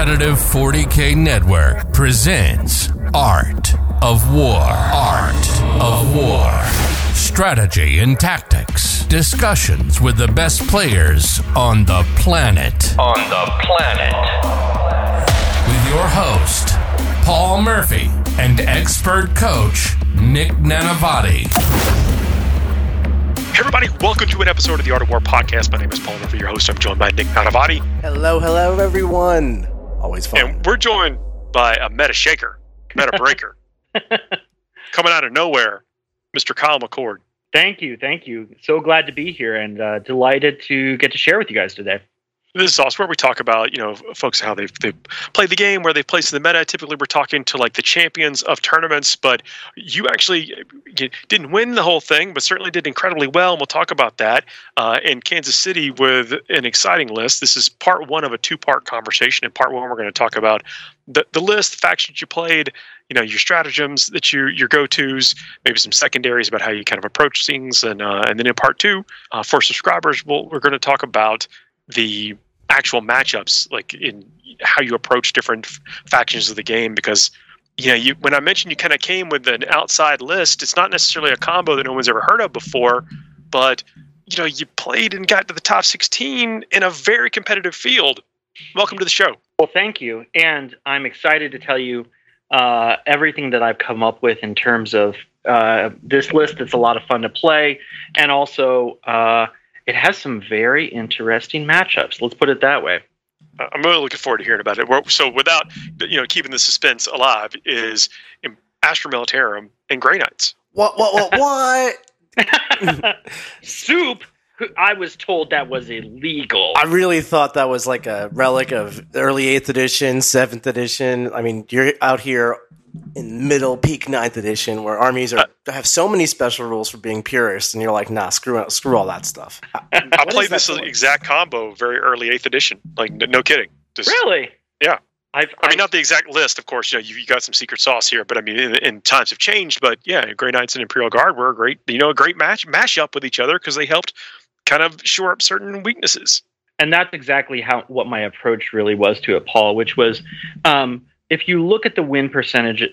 Competitive 40K Network presents Art of War. Art of War. Strategy and tactics. Discussions with the best players on the planet. On the planet. With your host, Paul Murphy, and expert coach, Nick Nanavati. Hey everybody, welcome to an episode of the Art of War podcast. My name is Paul Murphy, your host. I'm joined by Nick Nanavati. Hello, hello, everyone. Always fun. And we're joined by a meta shaker, meta breaker. Coming out of nowhere, Mr. Kyle McCord. Thank you, thank you. So glad to be here and uh, delighted to get to share with you guys today. This is also where we talk about, you know, folks how they've they played the game, where they've placed in the meta. Typically, we're talking to like the champions of tournaments, but you actually you didn't win the whole thing, but certainly did incredibly well. And we'll talk about that uh, in Kansas City with an exciting list. This is part one of a two-part conversation. In part one, we're going to talk about the, the list, the factions you played, you know, your stratagems that you your go-tos, maybe some secondaries about how you kind of approach things, and uh, and then in part two, uh, for subscribers, we'll, we're going to talk about the actual matchups, like in how you approach different f- factions of the game. Because you know, you when I mentioned you kind of came with an outside list, it's not necessarily a combo that no one's ever heard of before, but you know, you played and got to the top 16 in a very competitive field. Welcome to the show. Well, thank you, and I'm excited to tell you uh, everything that I've come up with in terms of uh, this list. It's a lot of fun to play, and also. Uh, it has some very interesting matchups. Let's put it that way. I'm really looking forward to hearing about it. So, without you know keeping the suspense alive, is Astra Militarum and Grey Knights. What? What? What? What? Soup. I was told that was illegal. I really thought that was like a relic of early eighth edition, seventh edition. I mean, you're out here in middle peak ninth edition where armies are uh, have so many special rules for being purists and you're like nah screw screw all that stuff i played this exact combo very early eighth edition like no kidding Just, really yeah I've, i mean, not the exact list, of course. You know, you, you got some secret sauce here, but I mean, in, in, times have changed. But yeah, Grey Knights and Imperial Guard were a great, you know, a great match mash up with each other because they helped kind of shore up certain weaknesses. And that's exactly how what my approach really was to it, Paul, which was um, if you look at the win percentage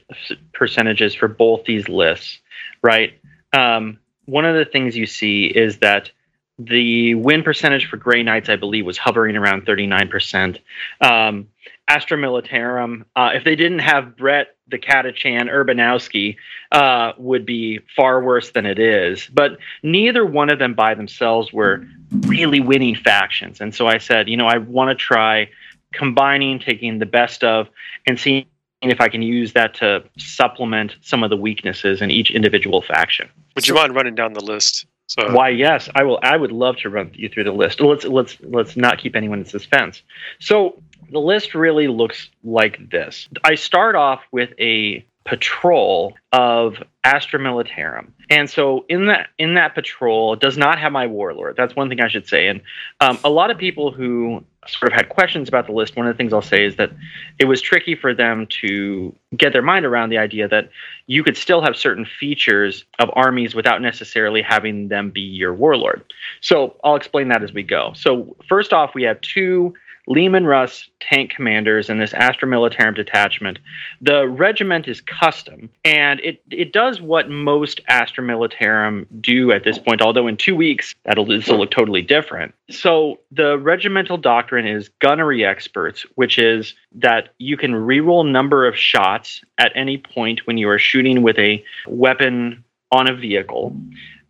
percentages for both these lists, right? Um, one of the things you see is that the win percentage for Grey Knights, I believe, was hovering around 39%. Um, Astra Militarum, uh, if they didn't have Brett the Catachan Urbanowski, uh, would be far worse than it is. But neither one of them by themselves were really winning factions. And so I said, you know, I want to try combining, taking the best of, and seeing if I can use that to supplement some of the weaknesses in each individual faction. Would you mind running down the list? So. Why? Yes, I will. I would love to run you through the list. Let's let's let's not keep anyone in suspense. So the list really looks like this. I start off with a patrol of Astra Militarum. And so in that in that patrol does not have my warlord. That's one thing I should say. And um, a lot of people who sort of had questions about the list, one of the things I'll say is that it was tricky for them to get their mind around the idea that you could still have certain features of armies without necessarily having them be your warlord. So I'll explain that as we go. So first off, we have two Leman Russ tank commanders in this Astra Militarum detachment. The regiment is custom, and it it does what most Astra Militarum do at this point. Although in two weeks that'll this will look totally different. So the regimental doctrine is gunnery experts, which is that you can reroll number of shots at any point when you are shooting with a weapon on a vehicle.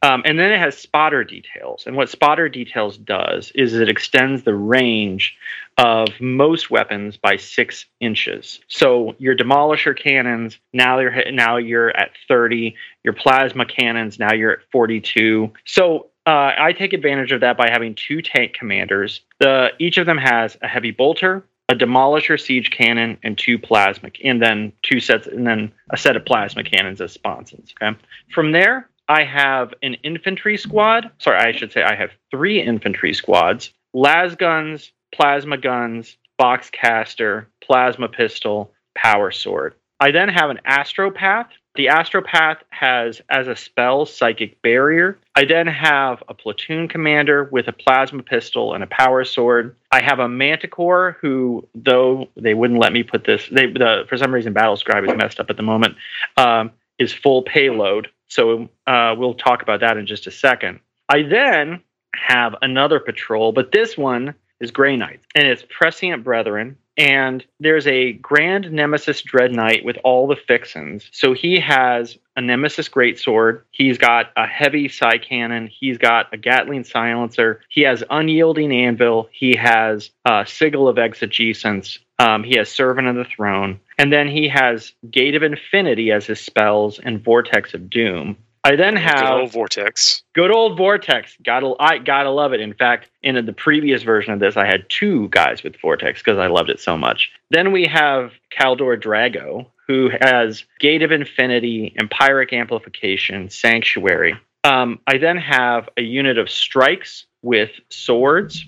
Um, and then it has spotter details. And what spotter details does is it extends the range of most weapons by six inches. So your demolisher cannons now you're now you're at 30. Your plasma cannons now you're at 42. So uh, I take advantage of that by having two tank commanders. The each of them has a heavy bolter, a demolisher siege cannon, and two plasma, and then two sets, and then a set of plasma cannons as sponsons. Okay. From there, I have an infantry squad. Sorry, I should say I have three infantry squads: las guns, plasma guns, vox caster, plasma pistol, power sword. I then have an astropath the Astropath has, as a spell, Psychic Barrier. I then have a platoon commander with a plasma pistol and a power sword. I have a Manticore who, though they wouldn't let me put this, they the, for some reason Battle Scribe is messed up at the moment, um, is full payload. So uh, we'll talk about that in just a second. I then have another patrol, but this one is Grey Knights, and it's Prescient Brethren. And there's a Grand Nemesis Dread Knight with all the fixins. So he has a Nemesis Greatsword. He's got a heavy Psy Cannon. He's got a Gatling Silencer. He has Unyielding Anvil. He has a Sigil of Exigence. Um, he has Servant of the Throne. And then he has Gate of Infinity as his spells and Vortex of Doom. I then have Good old Vortex. Good old Vortex. Gotta I gotta love it. In fact, in the previous version of this, I had two guys with Vortex because I loved it so much. Then we have Kaldor Drago, who has Gate of Infinity, Empyric Amplification, Sanctuary. Um, I then have a unit of strikes with swords.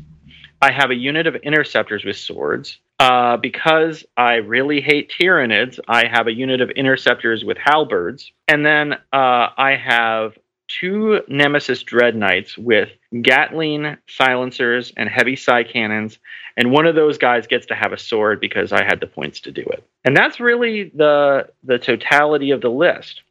I have a unit of interceptors with swords. Uh, because I really hate Tyranids, I have a unit of interceptors with halberds. And then uh, I have two Nemesis Dread Knights with Gatling silencers and heavy Psy cannons. And one of those guys gets to have a sword because I had the points to do it. And that's really the the totality of the list.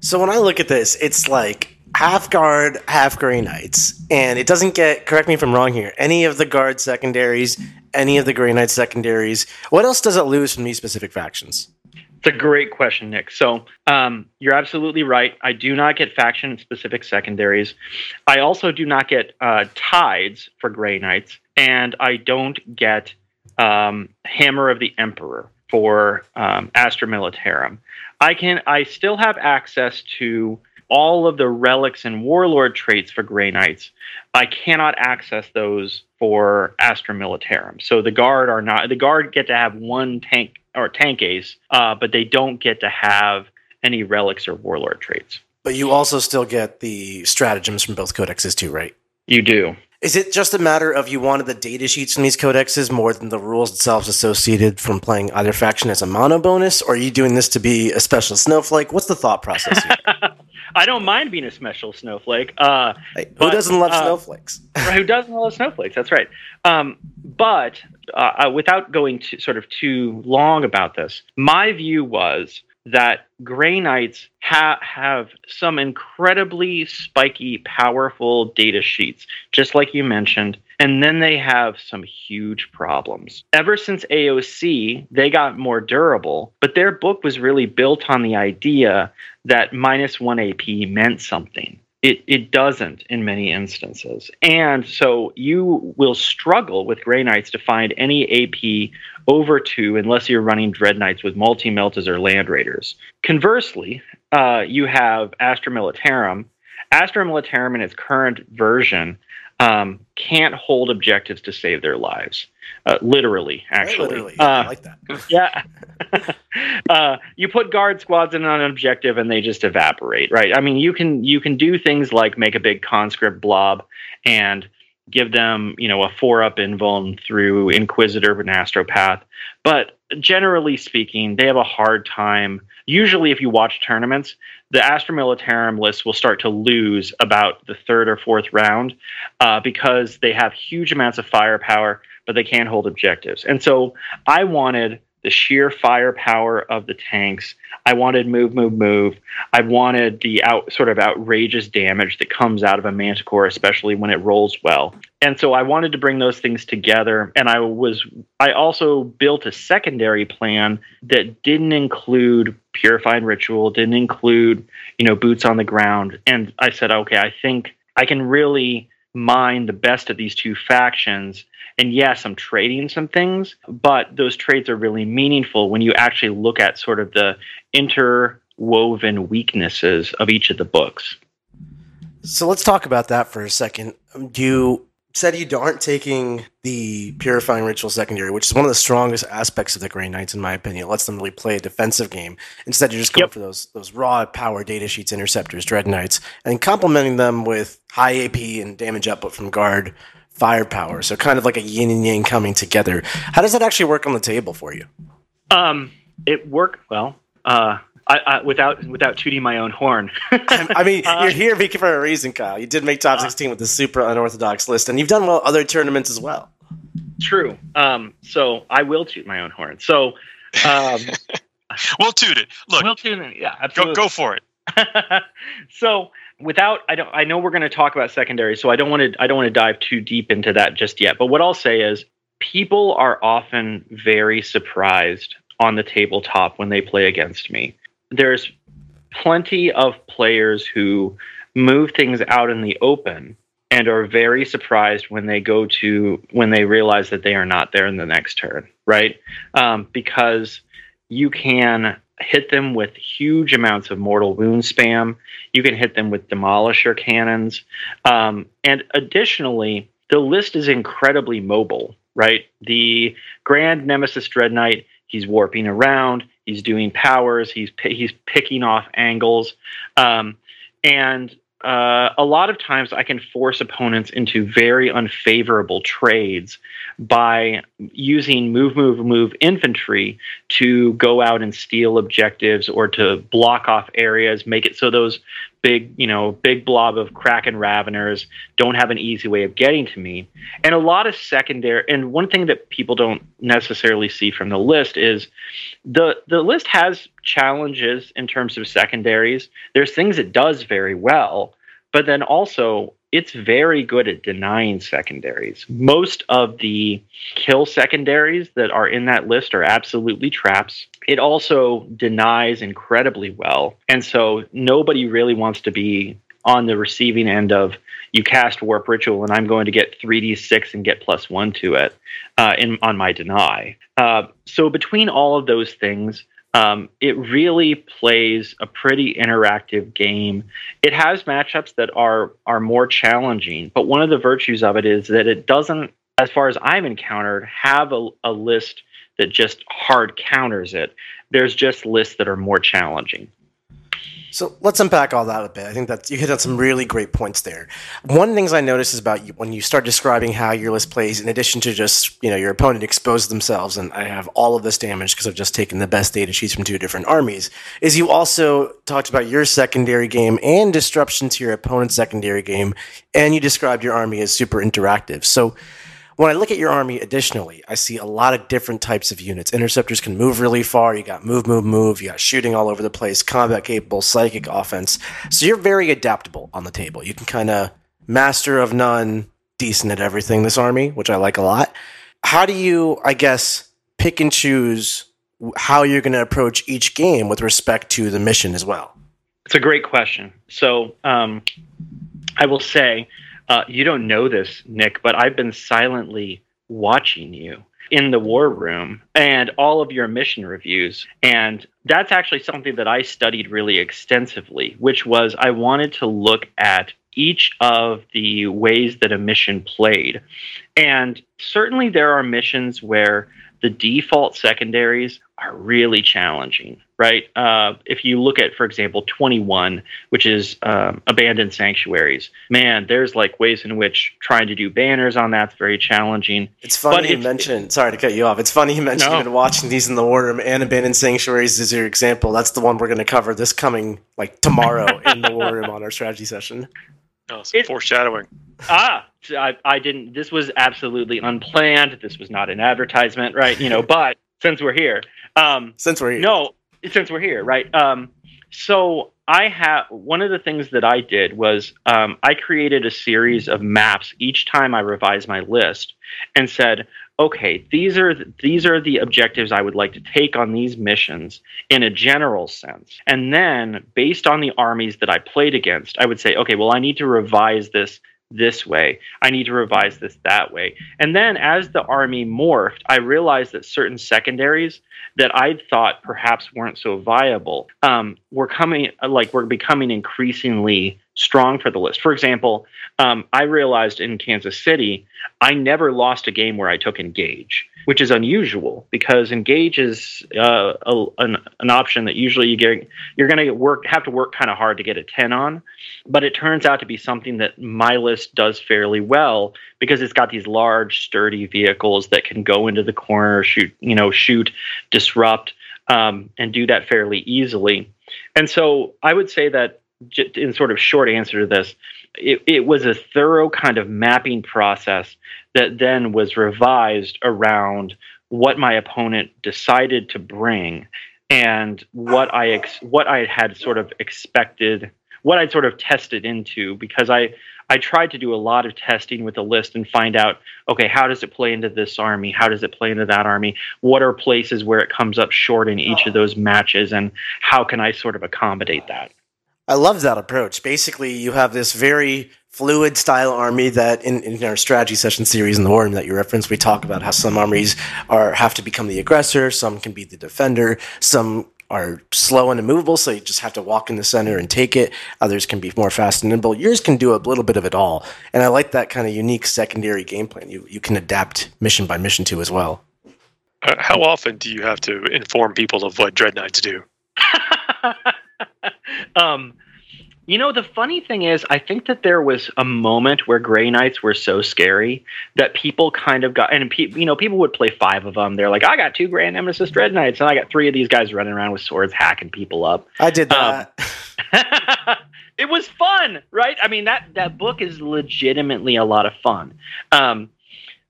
So when I look at this, it's like half guard, half Grey Knights, and it doesn't get. Correct me if I'm wrong here. Any of the guard secondaries, any of the Grey Knights secondaries. What else does it lose from these specific factions? It's a great question, Nick. So um, you're absolutely right. I do not get faction specific secondaries. I also do not get uh, tides for Grey Knights, and I don't get um, Hammer of the Emperor for um, Astra Militarum. I can. I still have access to all of the relics and warlord traits for Grey Knights. I cannot access those for Astra Militarum. So the guard are not the guard get to have one tank or tank ace, uh, but they don't get to have any relics or warlord traits. But you also still get the stratagems from both codexes too, right? You do. Is it just a matter of you wanted the data sheets from these codexes more than the rules themselves associated from playing either faction as a mono bonus, or are you doing this to be a special snowflake? What's the thought process here? I don't mind being a special snowflake. Uh, Hey, who But, doesn't love uh, snowflakes? who doesn't love snowflakes? That's right. Um, but uh, without going to sort of too long about this, my view was that Grey Knights ha- have some incredibly spiky, powerful data sheets, just like you mentioned, and then they have some huge problems. Ever since AOC, they got more durable, but their book was really built on the idea that minus one AP meant something it, it doesn't in many instances. And so you will struggle with Grey Knights to find any AP over two unless you're running Dread Knights with multi meltas or Land Raiders. Conversely, uh, you have Astra Militarum. Astra Militarum in its current version um, can't hold objectives to save their lives. Uh, literally, actually. Literally, yeah, I Uh, like that. yeah. uh, you put guard squads in on an objective and they just evaporate, right? I mean, you can you can do things like make a big conscript blob and give them, you know, a four up invuln through Inquisitor and Astropath, but generally speaking, they have a hard time. Usually, if you watch tournaments, the Astra Militarum list will start to lose about the third or fourth round uh, because they have huge amounts of firepower, but they can't hold objectives. And so, I wanted the sheer firepower of the tanks. I wanted move, move, move. I wanted the out sort of outrageous damage that comes out of a Manticore, especially when it rolls well. And so I wanted to bring those things together. And I was I also built a secondary plan that didn't include purifying ritual, didn't include, you know, boots on the ground. And I said, okay, I think I can really mine the best of these two factions and yes, I'm trading some things, but those trades are really meaningful when you actually look at sort of the interwoven weaknesses of each of the books. So let's talk about that for a second. Do said you aren't taking the purifying ritual secondary, which is one of the strongest aspects of the Grey Knights, in my opinion. It lets them really play a defensive game. Instead, you're just going Yep. for those those raw power data sheets, interceptors, dread knights, and complementing them with high AP and damage output from guard firepower. So kind of like a yin and yang coming together. How does that actually work on the table for you? Um, it worked well. Uh, I, I, without without tooting my own horn. I mean, uh, you're here for a reason, Kyle. You did make top uh, 16 with the super unorthodox list, and you've done well other tournaments as well. True. Um, so I will toot my own horn. So um, we'll toot it. Look, we'll toot it. Yeah, absolutely. Go, go for it. so without I don't I know we're going to talk about secondary, so I don't want to I don't want to dive too deep into that just yet. But what I'll say is people are often very surprised on the tabletop when they play against me. There's plenty of players who move things out in the open and are very surprised when they go to when they realize that they are not there in the next turn, right? Um, because you can hit them with huge amounts of mortal wound spam. You can hit them with demolisher cannons, um, and additionally, the list is incredibly mobile. Right, the Grand Nemesis Dread Knight, he's warping around, he's doing powers, he's he's picking off angles, um, and uh, a lot of times I can force opponents into very unfavorable trades by using move, move, move infantry to go out and steal objectives or to block off areas, make it so those big, you know, big blob of Kraken Raveners don't have an easy way of getting to me. And a lot of secondary, and one thing that people don't necessarily see from the list is the the list has challenges in terms of secondaries. There's things it does very well, but then also it's very good at denying secondaries. Most of the kill secondaries that are in that list are absolutely traps. It also denies incredibly well. And so nobody really wants to be on the receiving end of you cast warp ritual and I'm going to get 3d6 and get plus one to it uh, in on my deny. Uh, so between all of those things, um, it really plays a pretty interactive game. It has matchups that are are more challenging, but one of the virtues of it is that it doesn't, as far as I've encountered, have a, a list that just hard counters it. There's just lists that are more challenging. So let's unpack all that a bit. I think that you hit on some really great points there. One of the things I notice is about you, when you start describing how your list plays, in addition to just you know your opponent exposed themselves, and I have all of this damage because I've just taken the best data sheets from two different armies, is you also talked about your secondary game and disruption to your opponent's secondary game, and you described your army as super interactive. So when I look at your army additionally, I see a lot of different types of units. Interceptors can move really far. You got move, move, move. You got shooting all over the place, combat capable, psychic offense. So you're very adaptable on the table. You can kind of master of none, decent at everything, this army, which I like a lot. How do you, I guess, pick and choose how you're going to approach each game with respect to the mission as well? It's a great question. So um, I will say, uh, you don't know this, Nick, but I've been silently watching you in the war room and all of your mission reviews. And that's actually something that I studied really extensively, which was I wanted to look at each of the ways that a mission played. And certainly there are missions where the default secondaries are really challenging, right? Uh, if you look at, for example, 21, which is um, abandoned sanctuaries, man, there's like ways in which trying to do banners on that's very challenging. It's funny but you mentioned, sorry to cut you off. It's funny you mentioned no. watching these in the war room and abandoned sanctuaries is your example. That's the one we're going to cover this coming, like tomorrow in the war room on our strategy session. Oh, it, foreshadowing. Ah, I, I didn't. This was absolutely unplanned. This was not an advertisement, right? You know, but since we're here, um, since we're here, no, since we're here, right? Um, so I have one of the things that I did was um, I created a series of maps each time I revised my list and said, okay, these are these are the objectives I would like to take on these missions in a general sense. And then based on the armies that I played against, I would say, okay, well I need to revise this this way. I need to revise this that way. And then as the army morphed, I realized that certain secondaries that I thought perhaps weren't so viable um, were coming, like, were becoming increasingly strong for the list. For example, um, I realized in Kansas City, I never lost a game where I took engage, which is unusual because engage is uh, a, an, an option that usually you get you're going to work have to work kind of hard to get a 10 on, but it turns out to be something that my list does fairly well because it's got these large sturdy vehicles that can go into the corner, shoot, you know, shoot, disrupt um, and do that fairly easily. And so I would say that in sort of short answer to this, it, it was a thorough kind of mapping process that then was revised around what my opponent decided to bring and what I ex- what I had sort of expected, what I'd sort of tested into because I I tried to do a lot of testing with the list and find out okay how does it play into this army? How does it play into that army? What are places where it comes up short in each of oh. those matches and how can I sort of accommodate that. I love that approach. Basically, you have this very fluid style army that in, in our strategy session series in the war room that you referenced, we talk about how some armies are have to become the aggressor, some can be the defender, some are slow and immovable, so you just have to walk in the center and take it. Others can be more fast and nimble. Yours can do a little bit of it all, and I like that kind of unique secondary game plan. You you can adapt mission by mission to as well. Uh, how often do you have to inform people of what dread knights do? um, you know, the funny thing is, I think that there was a moment where Grey Knights were so scary that people kind of got, and pe- you know, people would play five of them. They're like, I got two Grand Nemesis Dread Knights, and I got three of these guys running around with swords, hacking people up. I did that. Um, it was fun, right? I mean, that that book is legitimately a lot of fun. Um,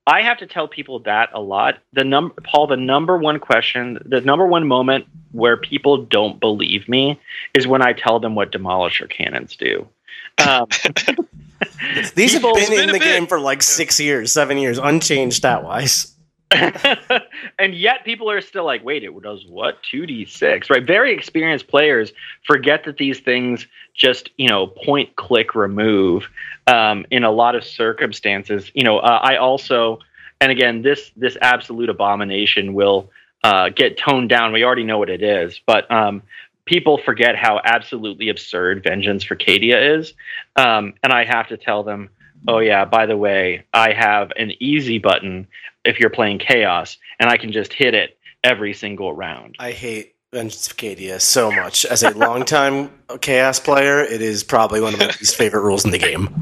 I have to tell people that a lot. The number, Paul, the number one question, the number one moment where people don't believe me is when I tell them what demolisher cannons do. Um, These have been in the game for like six years, seven years, unchanged stat wise. and yet people are still like, wait, it does what? 2d6, right? Very experienced players forget that these things just, you know, point, click, remove um, in a lot of circumstances. You know, uh, I also, and again, this this absolute abomination will uh, get toned down. We already know what it is, but um, people forget how absolutely absurd Vengeance for Cadia is, um, and I have to tell them. Oh yeah, by the way, I have an easy button if you're playing Chaos, and I can just hit it every single round. I hate Vengeance of Cadia so much. As a longtime Chaos player, it is probably one of my least favorite rules in the game.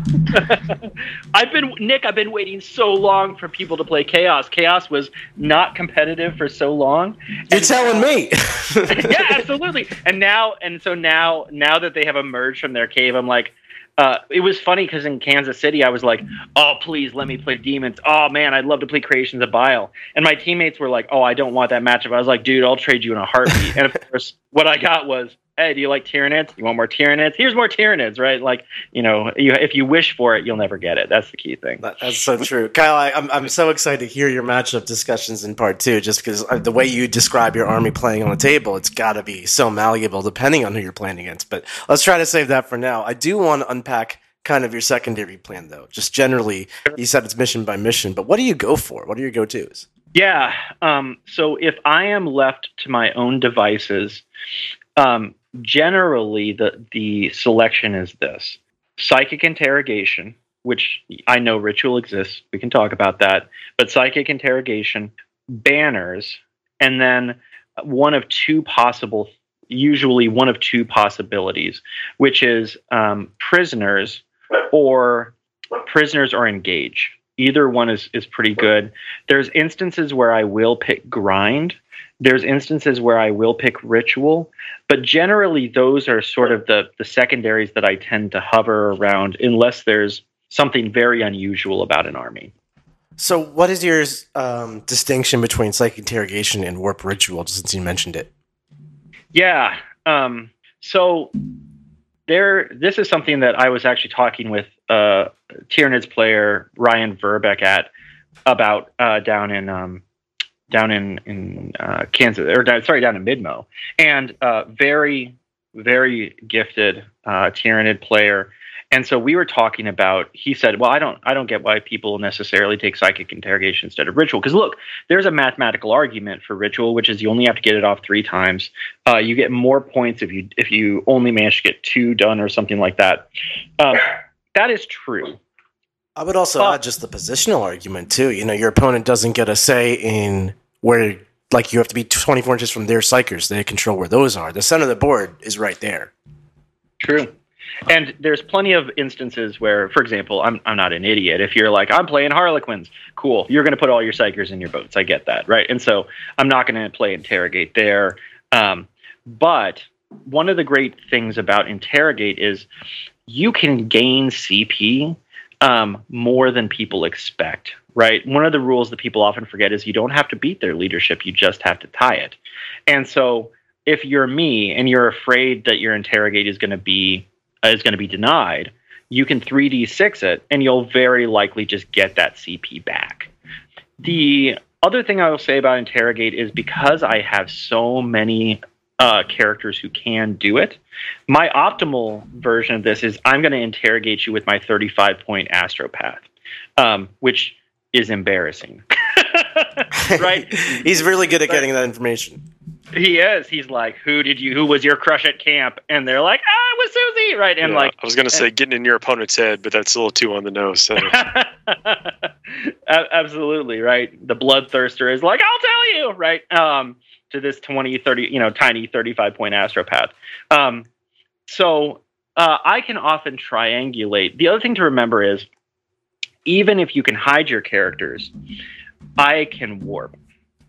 I've been Nick. I've been waiting so long for people to play Chaos. Chaos was not competitive for so long. You're telling me? yeah, absolutely. And now, and so now, now that they have emerged from their cave, I'm like, uh, it was funny because in Kansas City, I was like, "Oh, please let me play demons." Oh man, I'd love to play Creations of Bile. And my teammates were like, "Oh, I don't want that matchup." I was like, "Dude, I'll trade you in a heartbeat." and of course, what I got was hey, do you like Tyranids? You want more Tyranids? Here's more Tyranids, right? Like, you know, you, if you wish for it, you'll never get it. That's the key thing. That, that's so true. Kyle, I, am I'm, I'm so excited to hear your matchup discussions in part two, just because the way you describe your army playing on the table, it's got to be so malleable depending on who you're playing against. But let's try to save that for now. I do want to unpack kind of your secondary plan, though. Just generally, you said it's mission by mission, but what do you go for? What are your go tos? Yeah. Um, so if I am left to my own devices, um, generally the the selection is this. Psychic interrogation which i know ritual exists we can talk about that but psychic interrogation banners and then one of two possible usually one of two possibilities which is um, prisoners or prisoners or engage either one is is pretty good there's instances where i will pick grind there's instances where I will pick ritual, but generally those are sort of the the secondaries that I tend to hover around unless there's something very unusual about an army. So, what is your um, distinction between psychic interrogation and warp ritual? Since you mentioned it. Yeah. Um, so there, this is something that I was actually talking with uh, player Ryan Verbeck at about uh, down in um, down in in uh, Kansas or down, sorry down in Midmo, and uh, very very gifted uh, Tyranid player. And so we were talking about. He said, "Well, I don't, I don't get why people necessarily take psychic interrogation instead of ritual. Because look, there's a mathematical argument for ritual, which is you only have to get it off three times. Uh, you get more points if you if you only manage to get two done or something like that. Um, that is true. I would also add just the positional argument too. You know, your opponent doesn't get a say in where like you have to be 24 inches from their psychers. They control where those are. The center of the board is right there. True. And there's plenty of instances where, for example, I'm, I'm not an idiot. If you're like, I'm playing Harlequins, cool. You're going to put all your psychers in your boats. I get that, right? And so I'm not going to play interrogate there. Um, but one of the great things about interrogate is you can gain CP um, more than people expect. Right. One of the rules that people often forget is you don't have to beat their leadership; you just have to tie it. And so, if you're me and you're afraid that your interrogate is going to be uh, is going to be denied, you can 3d6 it, and you'll very likely just get that CP back. The other thing I will say about interrogate is because I have so many uh, characters who can do it. My optimal version of this is I'm going to interrogate you with my 35 point astropath, um, which is embarrassing. right? He's really good at but, getting that information. He is. He's like, "Who did you? Who was your crush at camp?" And they're like, "Ah, it was Susie." Right? And yeah, like, I was going to say, getting in your opponent's head, but that's a little too on the nose. So. Absolutely right. The bloodthirster is like, "I'll tell you." Right? Um, to this 20, 30, you know, tiny 35 point astropath. Um, so uh, I can often triangulate. The other thing to remember is even if you can hide your characters, I can warp.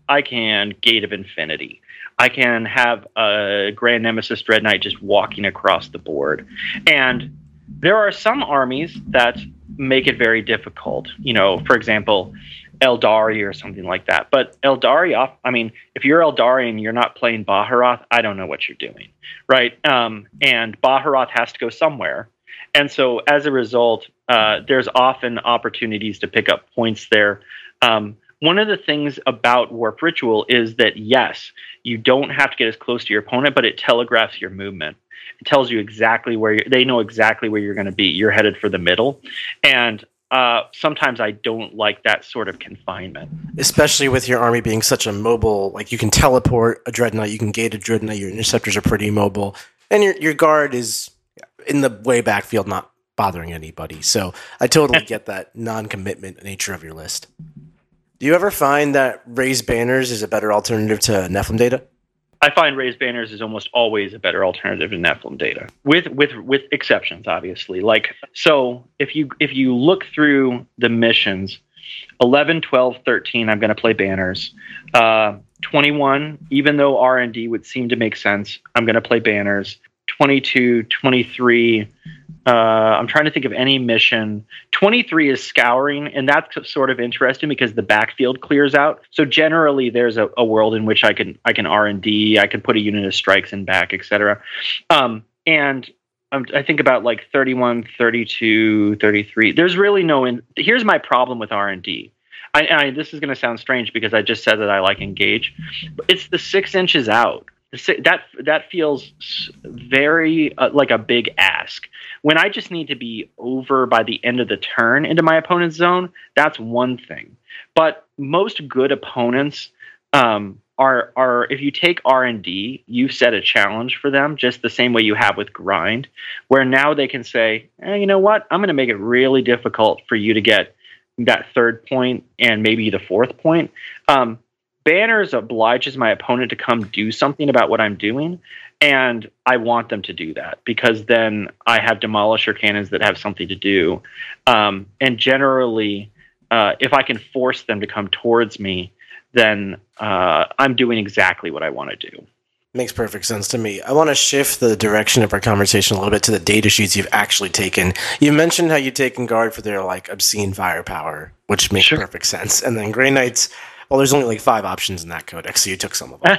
I can Gate of Infinity. I can have a Grand Nemesis Dread Knight just walking across the board. And there are some armies that make it very difficult. You know, for example, Aeldari or something like that. But Aeldari, I mean, if you're Aeldari and you're not playing Baharroth, I don't know what you're doing, right? Um, and Baharroth has to go somewhere. And so as a result, uh, there's often opportunities to pick up points there. Um, one of the things about Warp Ritual is that, yes, you don't have to get as close to your opponent, but it telegraphs your movement. It tells you exactly where they know exactly where you're going to be. You're headed for the middle. And uh, sometimes I don't like that sort of confinement. Especially with your army being such a mobile, like you can teleport a dreadnought, you can gate a dreadnought, your interceptors are pretty mobile, and your your guard is in the way backfield, not bothering anybody. So I totally get that non-commitment nature of your list. Do you ever find that raised banners is a better alternative to Nephilim data? I find raised banners is almost always a better alternative to Nephilim data, with with with exceptions, obviously. Like so, if you if you look through the missions, 11, 12, 13, I'm going to play banners. Uh, 21, even though R and D would seem to make sense, I'm going to play banners. 22, 23, uh, I'm trying to think of any mission. 23 is scouring, and that's sort of interesting because the backfield clears out. So generally, there's a, a world in which I can I can R and D, I can put a unit of strikes in back, etc. Um, and I think about like 31, 32, 33. There's really no. In, here's my problem with R and D. I, I, this is going to sound strange because I just said that I like engage. It's the six inches out that that feels very uh, like a big ask. When I just need to be over by the end of the turn into my opponent's zone, that's one thing. But most good opponents um, are are if you take R and D, you set a challenge for them, just the same way you have with grind, where now they can say, eh, you know what, I'm going to make it really difficult for you to get that third point and maybe the fourth point. Um, banners obliges my opponent to come do something about what I'm doing, and I want them to do that because then I have demolisher cannons that have something to do, um, and generally, uh, if I can force them to come towards me, then uh, I'm doing exactly what I want to do. Makes perfect sense to me. I want to shift the direction of our conversation a little bit to the data sheets you've actually taken. You mentioned how you've taken guard for their like obscene firepower, which makes sure. perfect sense. And then Grey Knights well, there's only like five options in that codex, so you took some of them.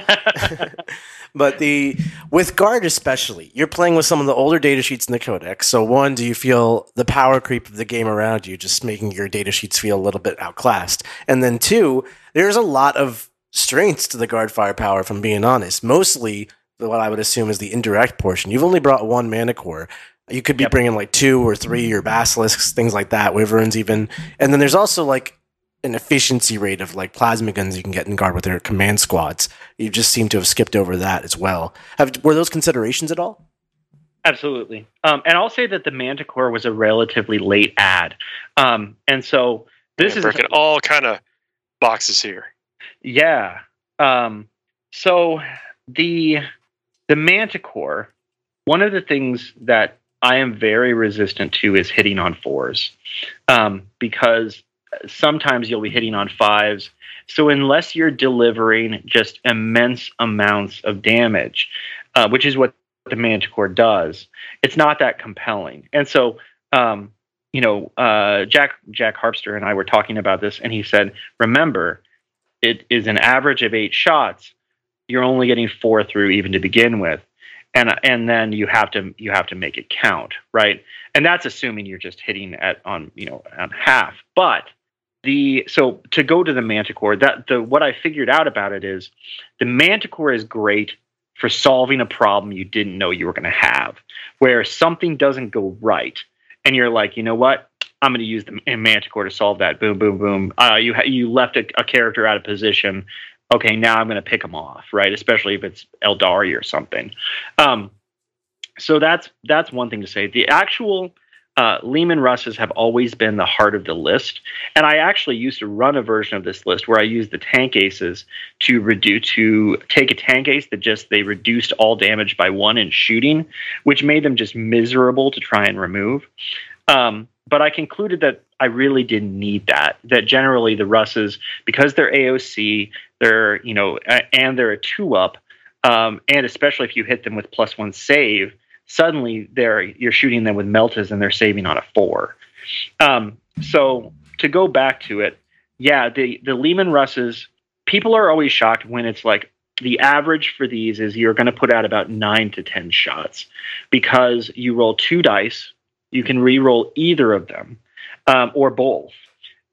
but the with guard especially, you're playing with some of the older data sheets in the codex. So one, do you feel the power creep of the game around you, just making your data sheets feel a little bit outclassed? And then two, there's a lot of strengths to the guard firepower. From being honest, mostly what I would assume is the indirect portion. You've only brought one Manticore. You could be yep. bringing like two or three or basilisks, things like that, wyverns even. And then there's also like an efficiency rate of like plasma guns you can get in guard with their command squads. You just seem to have skipped over that as well. Have were those considerations at all? Absolutely. Um, and I'll say that the Manticore was a relatively late ad, um, and so this yeah, is breaking all kind of boxes here. Yeah. Um, so the the Manticore, one of the things that I am very resistant to is hitting on fours, um, because sometimes you'll be hitting on fives. So unless you're delivering just immense amounts of damage, uh, which is what the Manticore does, it's not that compelling. And so, um, you know, uh, Jack Jack Harpster and I were talking about this, and he said, remember, it is an average of eight shots. You're only getting four through even to begin with and and then you have to you have to make it count, right? And that's assuming you're just hitting at on you know on half. But the so to go to the Manticore, that the what I figured out about it is the Manticore is great for solving a problem you didn't know you were going to have, where something doesn't go right, and you're like, you know what? I'm going to use the Manticore to solve that. Boom, boom, boom. Uh, you ha- you left a, a character out of position okay, now I'm going to pick them off, right? Especially if it's aeldari or something. Um, so that's that's one thing to say. The actual uh, Leman Russes have always been the heart of the list, and I actually used to run a version of this list where I used the tank aces to reduce to take a tank ace that just they reduced all damage by one in shooting, which made them just miserable to try and remove. Um, but I concluded that I really didn't need that. That generally the Russes, because they're AOC, they're you know, and they're a two up, um, and especially if you hit them with plus one save, suddenly they're you're shooting them with Meltas and they're saving on a four. Um, so to go back to it, yeah, the the Leman Russes, people are always shocked when it's like the average for these is you're going to put out about nine to ten shots because you roll two dice you can re-roll either of them um, or both.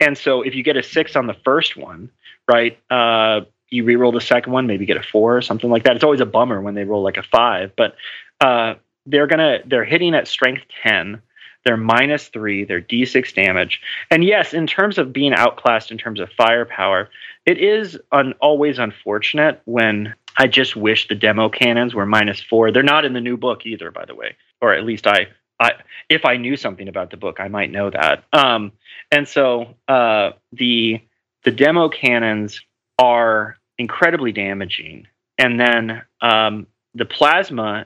And so if you get a six on the first one, right, uh, you re-roll the second one, maybe get a four or something like that. It's always a bummer when they roll like a five, but uh, they're gonna they're hitting at strength ten. They're minus three. They're d6 damage. And yes, in terms of being outclassed in terms of firepower, it is un- always unfortunate when I just wish the demo cannons were minus four. They're not in the new book either, by the way, or at least I I, if I knew something about the book, I might know that. Um, and so uh, the the demo cannons are incredibly damaging, and then um, the plasma.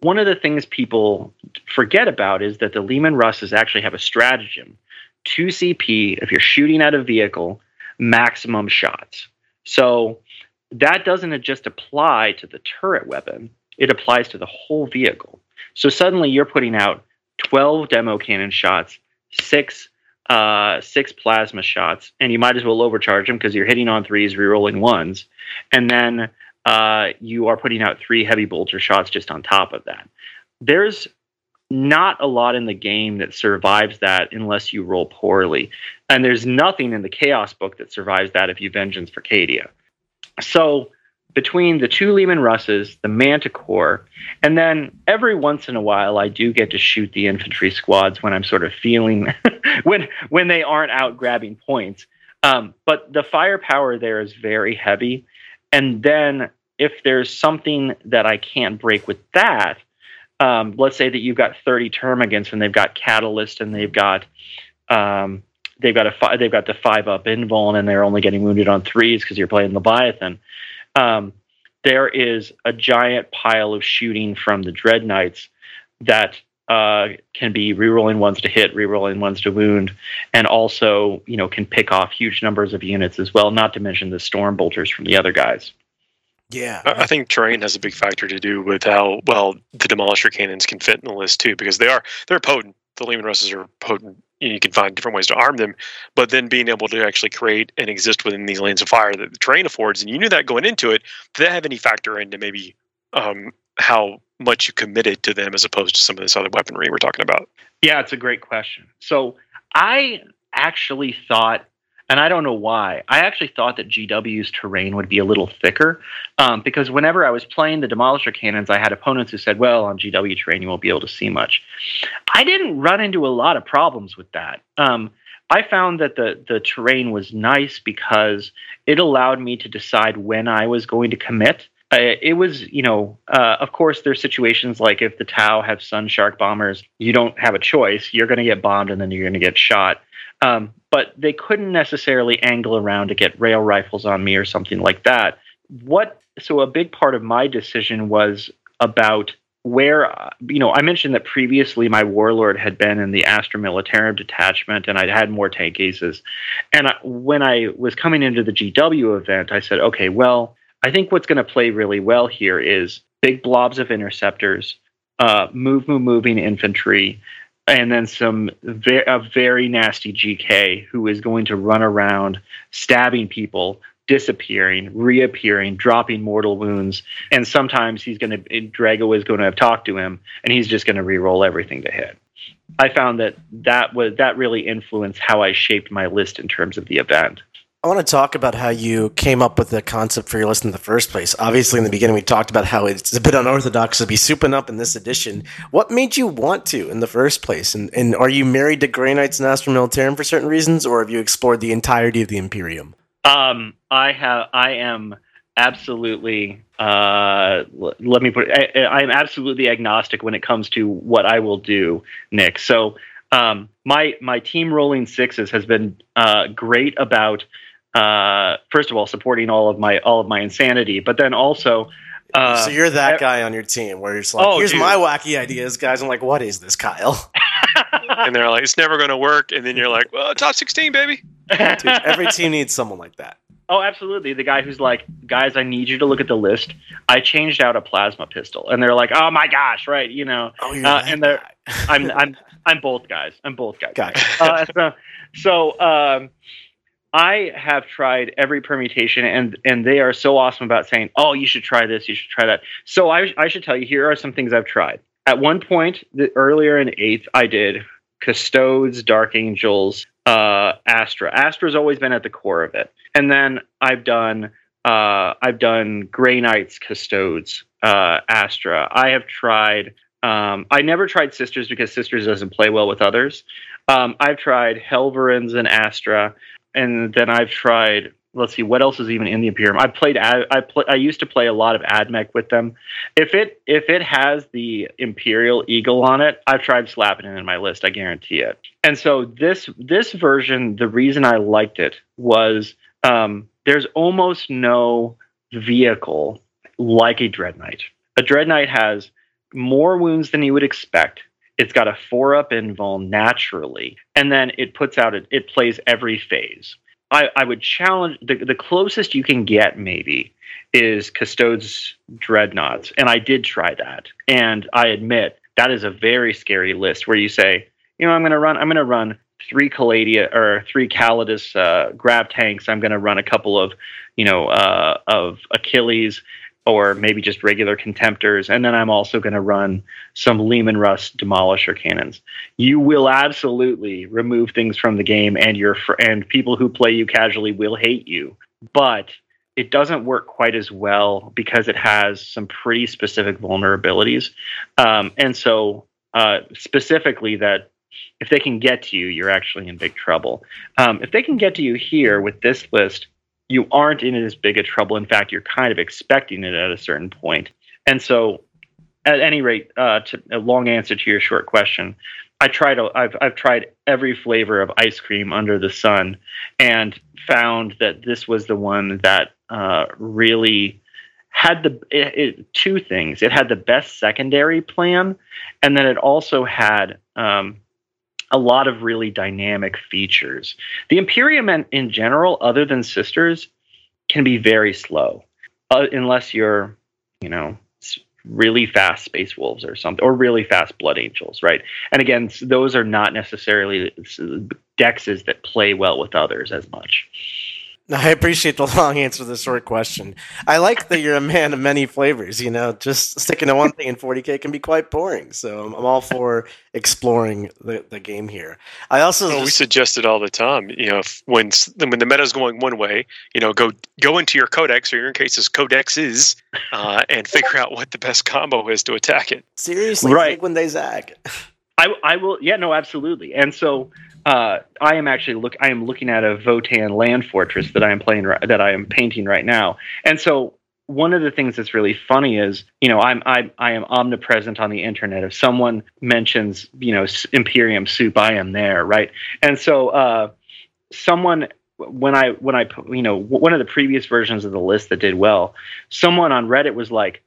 One of the things people forget about is that the Leman Russes actually have a stratagem: two CP if you're shooting at a vehicle, maximum shots. So that doesn't just apply to the turret weapon; it applies to the whole vehicle. So suddenly you're putting out 12 demo cannon shots, six uh, six plasma shots, and you might as well overcharge them because you're hitting on threes, rerolling ones, and then uh, you are putting out three heavy bolter shots just on top of that. There's not a lot in the game that survives that unless you roll poorly, and there's nothing in the Chaos book that survives that if you Vengeance for Cadia. So between the two Leman Russes, the Manticore, and then every once in a while I do get to shoot the infantry squads when I'm sort of feeling when when they aren't out grabbing points. Um, but the firepower there is very heavy, and then if there's something that I can't break with that, um, let's say that you've got 30 termagants and they've got catalyst and they've got um, they've got a fi- they've got the five up invuln and they're only getting wounded on threes because you're playing Leviathan um, there is a giant pile of shooting from the Dread Knights that uh, can be rerolling ones to hit, rerolling ones to wound, and also you know can pick off huge numbers of units as well. Not to mention the storm bolters from the other guys. Yeah, I think terrain has a big factor to do with how well the demolisher cannons can fit in the list too, because they are they're potent. The Leman Russes are potent you can find different ways to arm them, but then being able to actually create and exist within these lanes of fire that the terrain affords, and you knew that going into it, did that have any factor into maybe um, how much you committed to them as opposed to some of this other weaponry we're talking about? Yeah, it's a great question. So I actually thought and I don't know why. I actually thought that GW's terrain would be a little thicker um, because whenever I was playing the Demolisher cannons, I had opponents who said, well, on GW terrain, you won't be able to see much. I didn't run into a lot of problems with that. Um, I found that the, the terrain was nice because it allowed me to decide when I was going to commit. Uh, it was, you know, uh, of course, there's situations like if the Tau have Sun Shark bombers, you don't have a choice. You're going to get bombed and then you're going to get shot. Um, but they couldn't necessarily angle around to get rail rifles on me or something like that. What so a big part of my decision was about where you know I mentioned that previously my warlord had been in the Astra Militarum detachment and I'd had more tank aces, and I, when I was coming into the GW event, I said, okay, well, I think what's going to play really well here is big blobs of interceptors, uh, move, move, moving infantry, and then some ve- a very nasty GK who is going to run around stabbing people disappearing, reappearing, dropping mortal wounds, and sometimes he's going to Drago is going to have talked to him, and he's just going to re-roll everything to hit. I found that that was that really influenced how I shaped my list in terms of the event. I want to talk about how you came up with the concept for your list in the first place. Obviously, in the beginning, we talked about how it's a bit unorthodox to be souping up in this edition. What made you want to in the first place? And, and are you married to Grey Knights and Astra Militarum for certain reasons, or have you explored the entirety of the Imperium? Um, I have. I am absolutely. Uh, let me put. It, I, I am absolutely agnostic when it comes to what I will do, Nick. So, um, my my team rolling sixes has been uh, great about. Uh, first of all, supporting all of my all of my insanity, but then also. Uh, so you're that guy on your team where you're just like, Oh, here's dude. my wacky ideas, guys. I'm like, what is this, Kyle? and they're like, it's never going to work. And then you're like, well, top 16, baby. Dude, every team needs someone like that. Oh, absolutely. The guy who's like, guys, I need you to look at the list. I changed out a plasma pistol, and they're like, oh my gosh, right? You know, Oh, you're Uh, and they're- I'm I'm I'm both guys. I'm both guys. Gotcha. Uh, so so um, I have tried every permutation, and and they are so awesome about saying, oh, you should try this, you should try that. So I I should tell you, here are some things I've tried. At one point, the, earlier in eighth, I did Custodes, Dark Angels, uh, Astra. Astra's always been at the core of it, and then I've done uh, I've done Grey Knights, Custodes, uh, Astra. I have tried. Um, I never tried Sisters because Sisters doesn't play well with others. Um, I've tried Helverins and Astra, and then I've tried. Let's see what else is even in the Imperium. I played. Ad, I play, I used to play a lot of Admech with them. If it if it has the Imperial Eagle on it, I've tried slapping it in my list. I guarantee it. And so this this version, the reason I liked it was um, there's almost no vehicle like a Dread Knight. A Dread Knight has more wounds than you would expect. It's got a four up invuln naturally, and then it puts out it, it plays every phase. I, I would challenge the, the closest you can get maybe is Custodes Dreadnoughts, and I did try that, and I admit that is a very scary list where you say, you know, I'm going to run, I'm going to run three Calladia or three Caladius uh, grav tanks. I'm going to run a couple of, you know, uh, of Achillus or maybe just regular contemptors, and then I'm also going to run some Leman Russ demolisher cannons. You will absolutely remove things from the game, and your fr- and people who play you casually will hate you. But it doesn't work quite as well because it has some pretty specific vulnerabilities, um, and so uh, specifically that if they can get to you, you're actually in big trouble. Um, if they can get to you here with this list, you aren't in as big a trouble. In fact, you're kind of expecting it at a certain point. And so, at any rate, uh, to, a long answer to your short question, I tried. I've I've tried every flavor of ice cream under the sun, and found that this was the one that uh, really had the it, it, two things. It had the best secondary plan, and then it also had um, a lot of really dynamic features. The Imperium in, general, other than Sisters, can be very slow, uh, unless you're, you know, really fast Space Wolves or something, or really fast Blood Angels, right? And again, those are not necessarily dexes that play well with others as much. I appreciate the long answer to the short question. I like that you're a man of many flavors. You know, just sticking to one thing in 40k can be quite boring. So I'm, I'm all for exploring the, the game here. I also Well, we suggest it all the time. You know, if, when when the meta's going one way, you know, go go into your codex or your in cases codexes, uh, and figure out what the best combo is to attack it. seriously Right. think when they zag. I, I will yeah no absolutely. And so uh, I am actually look I am looking at a Votann land fortress that I am playing that I am painting right now. And so one of the things that's really funny is you know I'm I I am omnipresent on the internet. If someone mentions you know Imperium soup I am there right? And so uh, someone when I when I you know one of the previous versions of the list that did well someone on Reddit was like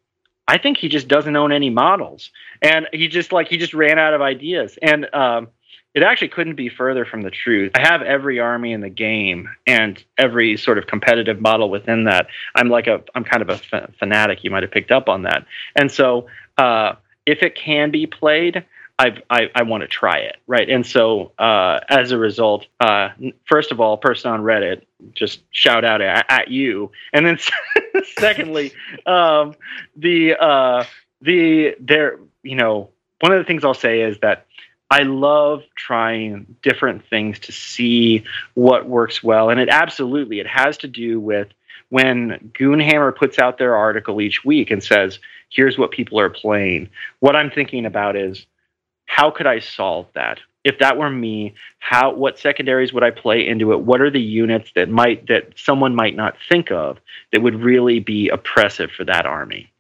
I think he just doesn't own any models, and he just like he just ran out of ideas. And um, it actually couldn't be further from the truth. I have every army in the game and every sort of competitive model within that. I'm like a I'm kind of a fanatic. You might have picked up on that. And so uh, if it can be played, I've, I, I want to try it, right? And so uh, as a result, uh, first of all, person on Reddit, just shout out at, at you, and then secondly, um, the uh, the there, you know, one of the things I'll say is that I love trying different things to see what works well, and it absolutely it has to do with when Goonhammer puts out their article each week and says, "Here's what people are playing." What I'm thinking about is how could I solve that? If that were me, how what secondaries would I play into it? What are the units that might that someone might not think of that would really be oppressive for that army?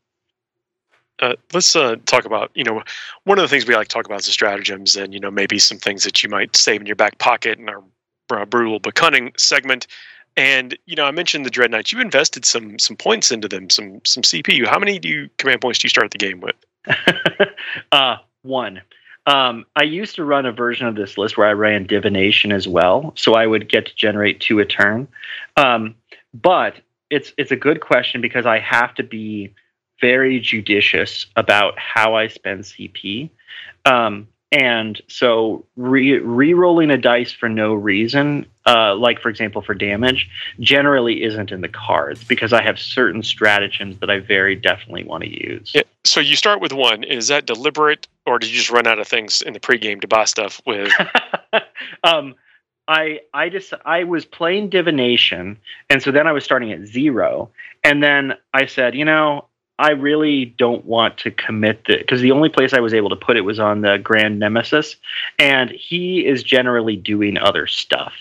Uh, let's uh, talk about you know one of the things we like to talk about is the stratagems and you know maybe some things that you might save in your back pocket in our uh, brutal but cunning segment and you know i mentioned the dread knights you invested some some points into them some some cpu how many do you command points do you start the game with uh one um, I used to run a version of this list where I ran divination as well, so I would get to generate two a turn. Um, but it's it's a good question because I have to be very judicious about how I spend CP. Um, and so re rolling a dice for no reason, uh, like for example for damage, generally isn't in the cards because I have certain stratagems that I very definitely want to use. So you start with one. Is that deliberate, or did you just run out of things in the pregame to buy stuff with? um, I I just I was playing divination, and so then I was starting at zero, and then I said, you know, I really don't want to commit the because the only place I was able to put it was on the Grand Nemesis, and he is generally doing other stuff.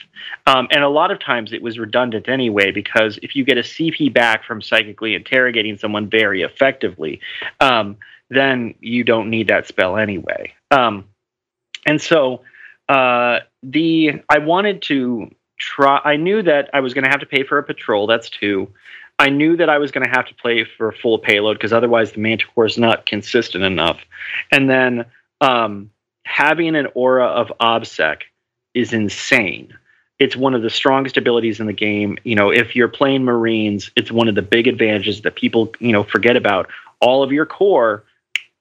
Um, and a lot of times it was redundant anyway because if you get a CP back from psychically interrogating someone very effectively, um, then you don't need that spell anyway. Um, and so uh, the I wanted to try. I knew that I was going to have to pay for a patrol. That's two. I knew that I was going to have to play for full payload because otherwise the Manticore is not consistent enough. And then um, having an aura of OBSEC is insane. It's one of the strongest abilities in the game. You know, if you're playing Marines, it's one of the big advantages that people, you know, forget about. All of your core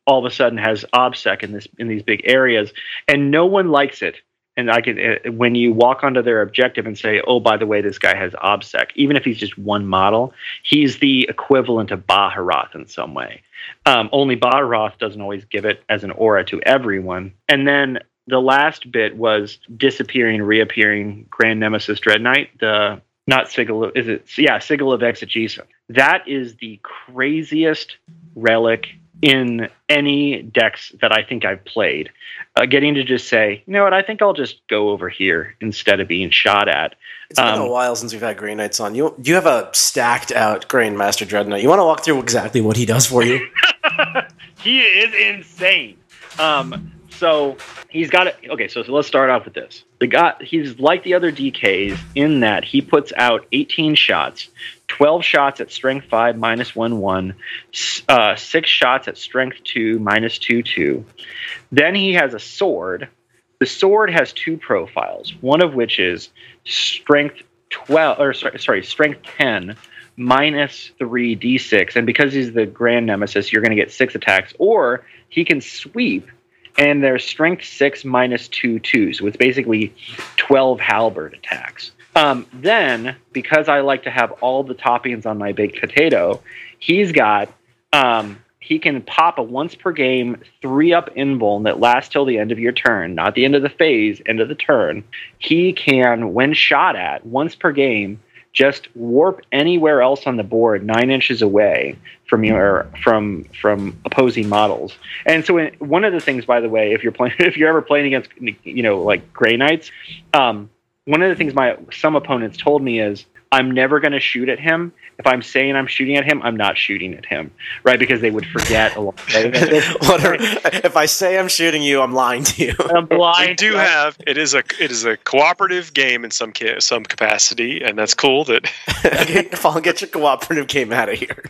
all of a sudden has OBSEC in this in these big areas, and no one likes it and I can uh, when you walk onto their objective and say, "Oh, by the way, this guy has OBSEC," even if he's just one model, he's the equivalent of Baharroth in some way. Um, only Baharroth doesn't always give it as an aura to everyone. And then the last bit was disappearing, reappearing Grand Nemesis Dread Knight. The not Sigil, is it? Yeah, Sigil of Exigence. That is the craziest relic in any decks that I think I've played. Uh, getting to just say, you know what, I think I'll just go over here instead of being shot at. It's been um, a while since we've had Grey Knights on. You you have a stacked out Grandmaster Master Dreadnought. You want to walk through exactly what he does for you? he is insane. Um, so he's got it. Okay, so, so let's start off with this. The guy, he's like the other DKs in that he puts out 18 shots, 12 shots at strength 5 minus 1 1, uh, 6 shots at strength 2 minus 2 2. Then he has a sword. The sword has two profiles, one of which is strength 12, or sorry, strength 10 minus 3 d6. And because he's the Grand Nemesis, you're going to get 6 attacks. Or he can sweep and there's strength six minus two two, so it's basically twelve halberd attacks. Um, then, because I like to have all the toppings on my baked potato, he's got um, he can pop a once per game three up invuln that lasts till the end of your turn, not the end of the phase, end of the turn. He can, when shot at once per game, just warp anywhere else on the board nine inches away from your from from opposing models. And so, in, one of the things, by the way, if you're playing, if you're ever playing against, you know, like Grey Knights, um, one of the things my some opponents told me is I'm never going to shoot at him. If I'm saying I'm shooting at him, I'm not shooting at him, right? Because they would forget a lot. if I say I'm shooting you, I'm lying to you. I'm blind. We do have it is a it is a cooperative game in some ca- some capacity, and that's cool. That Paul, get your cooperative game out of here.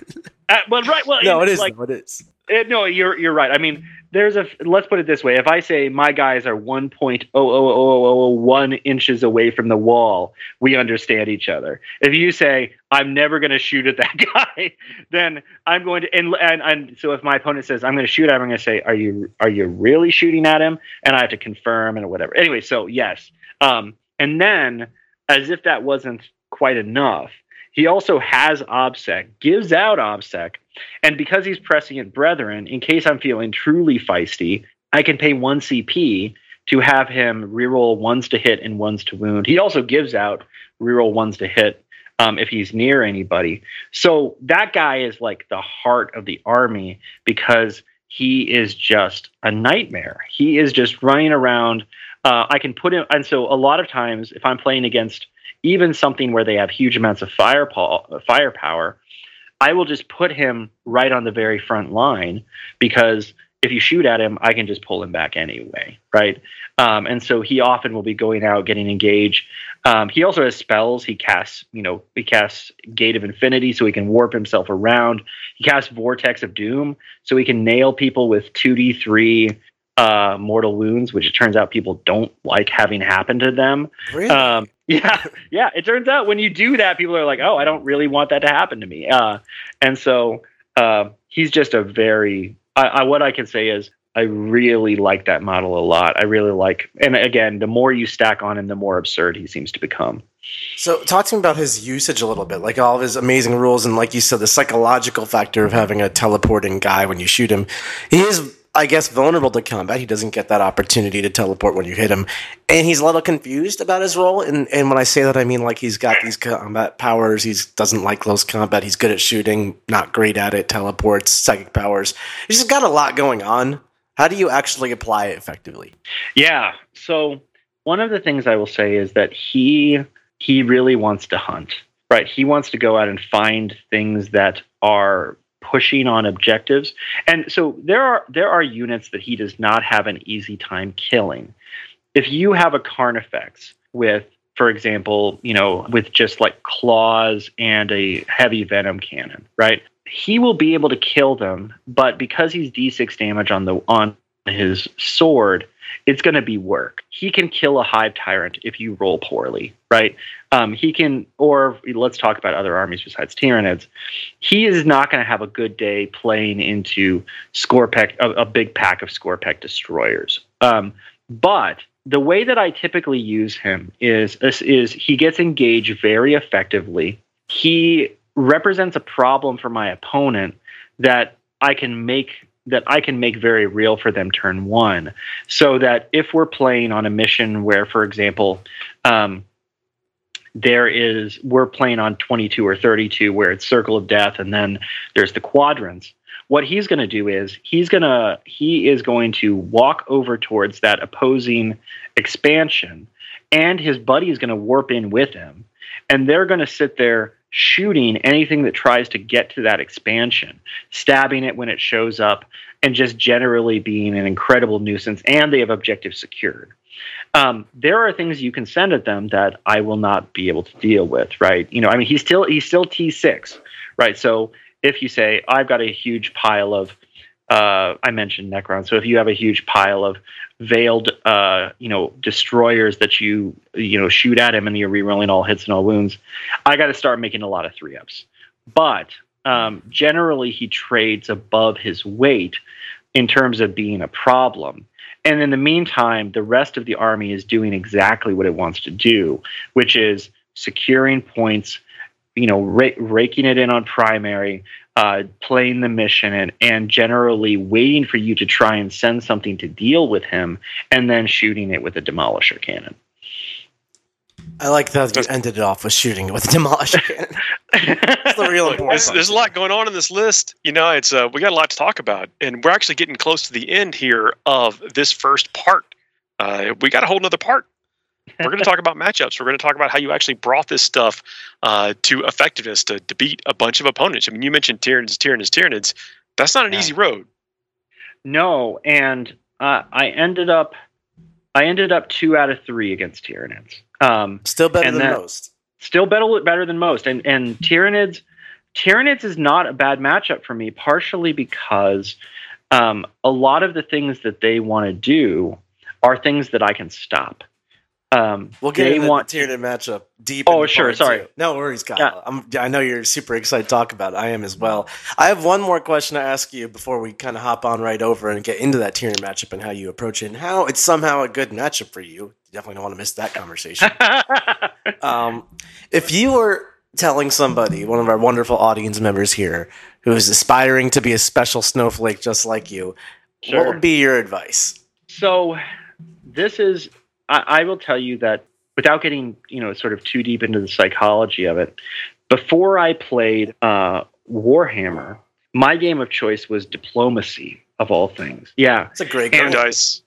Uh, but right, well, no, it is. Like, though, it is. it, no, you're you're right. I mean, there's a. Let's put it this way: if I say my guys are one point oh oh oh oh one inches away from the wall, we understand each other. If you say I'm never going to shoot at that guy, then I'm going to. And, and and so if my opponent says I'm going to shoot at him, I'm going to say, are you are you really shooting at him? And I have to confirm and whatever. Anyway, so yes. Um, and then as if that wasn't quite enough, he also has OBSEC, gives out OBSEC, and because he's prescient brethren, in case I'm feeling truly feisty, I can pay one CP to have him reroll ones to hit and ones to wound. He also gives out reroll ones to hit um, if he's near anybody. So that guy is like the heart of the army because he is just a nightmare. He is just running around. Uh, I can put him, and so a lot of times if I'm playing against even something where they have huge amounts of firepower, firepower, I will just put him right on the very front line because if you shoot at him, I can just pull him back anyway, right? Um, and so he often will be going out, getting engaged. Um, he also has spells. He casts, you know, he casts Gate of Infinity, so he can warp himself around. He casts Vortex of Doom, so he can nail people with two D three uh, mortal wounds, which it turns out people don't like having happen to them. Really? Um, yeah, yeah. It turns out when you do that, people are like, "Oh, I don't really want that to happen to me." Uh, and so uh, he's just a very. I, I, what I can say is I really like that model a lot. I really like, and again, the more you stack on him, the more absurd he seems to become. So, talk to me about his usage a little bit, like all of his amazing rules, and like you said, the psychological factor of having a teleporting guy when you shoot him. He is I guess, vulnerable to combat. He doesn't get that opportunity to teleport when you hit him. And he's a little confused about his role. And, and when I say that, I mean like he's got these combat powers. He doesn't like close combat. He's good at shooting, not great at it, teleports, psychic powers. He's just got a lot going on. How do you actually apply it effectively? Yeah. So one of the things I will say is that he he really wants to hunt. Right. He wants to go out and find things that are pushing on objectives. And so there are there are units that he does not have an easy time killing. If you have a Carnifex with for example, you know, with just like claws and a heavy venom cannon, right? He will be able to kill them, but because he's d6 damage on the on his sword, it's going to be work. He can kill a hive tyrant if you roll poorly, right? Um, he can, or let's talk about other armies besides Tyranids. He is not going to have a good day playing into Skorpekh, a, a big pack of Skorpekh destroyers. Um, but the way that I typically use him is is he gets engaged very effectively. He represents a problem for my opponent that I can make that I can make very real for them turn one. So that if we're playing on a mission where, for example, um, there is we're playing on 22 or 32 where it's circle of death and then there's the quadrants what he's going to do is he's going to he is going to walk over towards that opposing expansion and his buddy is going to warp in with him and they're going to sit there shooting anything that tries to get to that expansion, stabbing it when it shows up, and just generally being an incredible nuisance. And they have objectives secured. Um, there are things you can send at them that I will not be able to deal with, right? You know, I mean, he's still he's still T six, right? So if you say I've got a huge pile of, uh, I mentioned Necron, so if you have a huge pile of veiled, uh, you know, destroyers that you you know shoot at him and you're rerolling all hits and all wounds, I got to start making a lot of three ups. But um, generally, he trades above his weight in terms of being a problem. And in the meantime, the rest of the army is doing exactly what it wants to do, which is securing points, you know, ra- raking it in on primary, uh, playing the mission, and, and generally waiting for you to try and send something to deal with him, and then shooting it with a demolisher cannon. I like that you ended it off with shooting it with a demolisher cannon. That's the real important. There's, there's, a lot going on in this list. You know, it's uh, we got a lot to talk about, and we're actually getting close to the end here of this first part. Uh, we got a whole nother part. We're going to talk about matchups. We're going to talk about how you actually brought this stuff uh, to effectiveness to, to beat a bunch of opponents. I mean, you mentioned Tyranids, Tyranids, Tyranids. That's not an yeah. easy road. No, and uh, I ended up I ended up two out of three against Tyranids. Um, still better than that, most. Still better better than most. And and Tyranids Tyranids is not a bad matchup for me, partially because um, a lot of the things that they want to do are things that I can stop. Um, We'll get they into want the tiered matchup deep. Oh, sure, sorry. two. No worries, Kyle. Yeah. I'm, I know you're super excited to talk about it. I am as well. I have one more question to ask you before we kind of hop on right over and get into that tiered matchup and how you approach it and how it's somehow a good matchup for you. Definitely don't want to miss that conversation. um, if you were telling somebody, one of our wonderful audience members here, who is aspiring to be a special snowflake just like you, what would be your advice? So this is I, I will tell you that without getting you know sort of too deep into the psychology of it before i played uh, warhammer my game of choice was diplomacy of all things yeah It's a great No And- game. dice.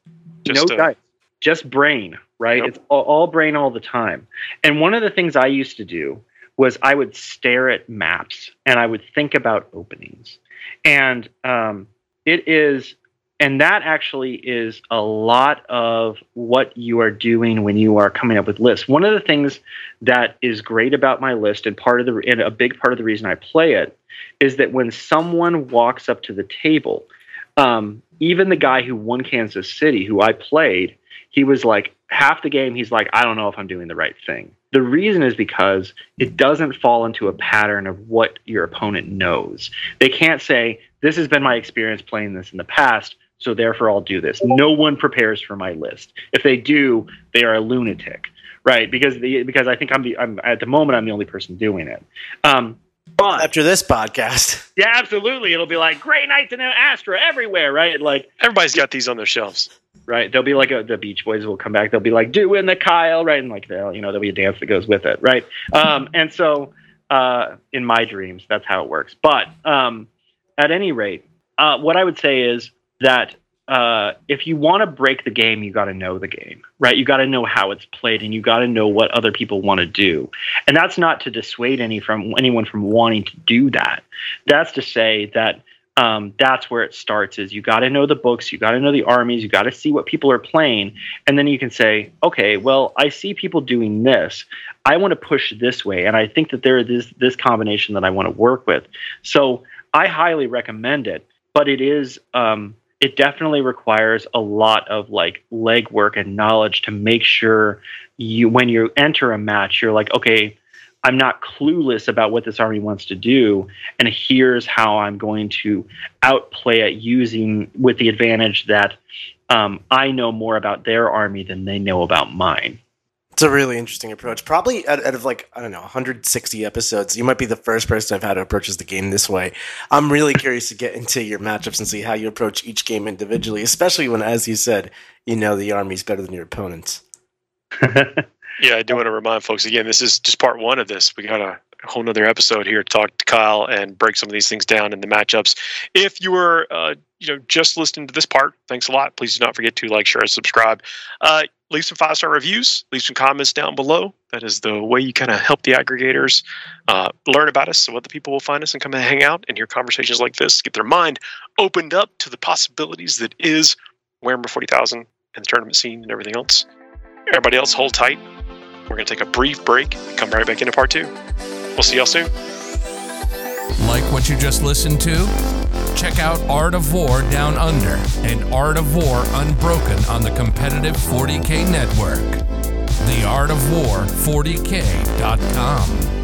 no Just, uh, dice just brain right Yep. it's all, all brain all the time and one of the things i used to do was i would stare at maps and i would think about openings and um, it is and that actually is a lot of what you are doing when you are coming up with lists. One of the things that is great about my list and part of the and a big part of the reason i play it is that when someone walks up to the table um, even the guy who won kansas city who i played he was like half the game he's like i don't know if i'm doing the right thing. The reason is because it doesn't fall into a pattern of what your opponent knows. They can't say this has been my experience playing this in the past so therefore i'll do this no one prepares for my list if they do they are a lunatic right because the because i think i'm the i'm at the moment i'm the only person doing it um but After this podcast, yeah absolutely it'll be like grey knights and astra everywhere right like Everybody's got these on their shelves. right? they'll be like a, the Beach Boys will come back. They'll be like doing the Kyle, right? And like they'll you know there'll be a dance that goes with it, right? Um, and so uh, in my dreams, that's how it works. But um, at any rate, uh, what I would say is that uh, if you want to break the game, you got to know the game, right? You got to know how it's played, and you got to know what other people want to do. And that's not to dissuade any from anyone from wanting to do that. That's to say that um, that's where it starts is you got to know the books you got to know the armies you got to see what people are playing and then you can say okay well i see people doing this i want to push this way and i think that there is this, combination that i want to work with so i highly recommend it but it is um, it definitely requires a lot of like legwork and knowledge to make sure you when you enter a match you're like okay i'm not clueless about what this army wants to do and here's how I'm going to outplay it using with the advantage that um, I know more about their army than they know about mine. It's a really interesting approach. Probably out, out of like I don't know 160 episodes, you might be the first person I've had who approaches the game this way. I'm really curious to get into your matchups and see how you approach each game individually, especially when, as you said, you know the army's better than your opponents. Yeah, I do want to remind folks again. This is just part one of this. We got a whole nother episode here to talk to Kyle and break some of these things down in the matchups. If you were, uh, you know, just listening to this part, thanks a lot. Please do not forget to like, share, and subscribe. Uh, leave some five star reviews. Leave some comments down below. That is the way you kind of help the aggregators uh, learn about us, so other people will find us and come and hang out and hear conversations like this. Get their mind opened up to the possibilities that is Warhammer Forty Thousand and the tournament scene and everything else. Everybody else, hold tight. We're going to take a brief break and come right back into part two. We'll see y'all soon. Like what you just listened to? Check out Art of War Down Under and Art of War Unbroken on the competitive 40K network. The Art of War 40K.com.